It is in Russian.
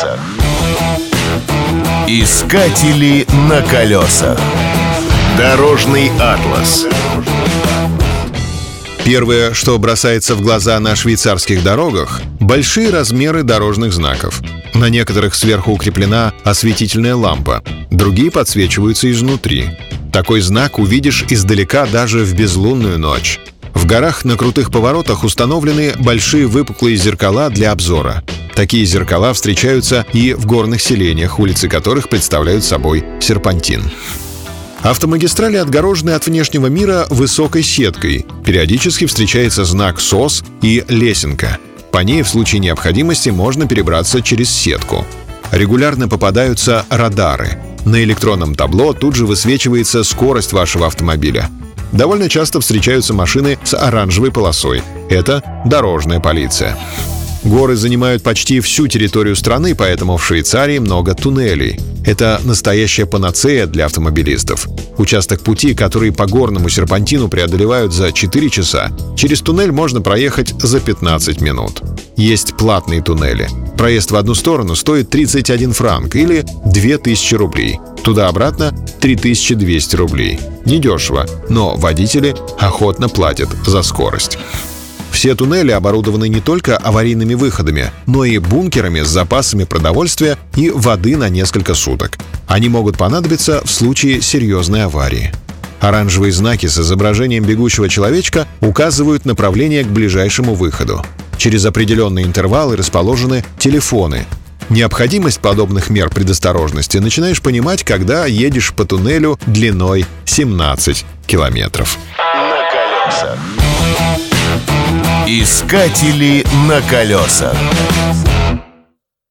колесах. Искатели на колесах. Дорожный атлас. Первое, что бросается в глаза на швейцарских дорогах – большие размеры дорожных знаков. На некоторых сверху укреплена осветительная лампа, другие подсвечиваются изнутри. Такой знак увидишь издалека даже в безлунную ночь. В горах на крутых поворотах установлены большие выпуклые зеркала для обзора. Такие зеркала встречаются и в горных селениях, улицы которых представляют собой серпантин. Автомагистрали отгорожены от внешнего мира высокой сеткой. Периодически встречается знак СОС и лесенка. По ней в случае необходимости можно перебраться через сетку. Регулярно попадаются радары. На электронном табло тут же высвечивается скорость вашего автомобиля. Довольно часто встречаются машины с оранжевой полосой. Это дорожная полиция. Горы занимают почти всю территорию страны, поэтому в Швейцарии много туннелей. Это настоящая панацея для автомобилистов. Участок пути, который по горному серпантину преодолевают за 4 часа, через туннель можно проехать за 15 минут. Есть платные туннели. Проезд в одну сторону стоит 31 франк или 2000 рублей. Туда-обратно 3200 рублей. Недешево, но водители охотно платят за скорость. Все туннели оборудованы не только аварийными выходами, но и бункерами с запасами продовольствия и воды на несколько суток. Они могут понадобиться в случае серьезной аварии. Оранжевые знаки с изображением бегущего человечка указывают направление к ближайшему выходу. Через определенные интервалы расположены телефоны. Необходимость подобных мер предосторожности начинаешь понимать, когда едешь по туннелю длиной 17 километров. На колесах. Искатели на колесах.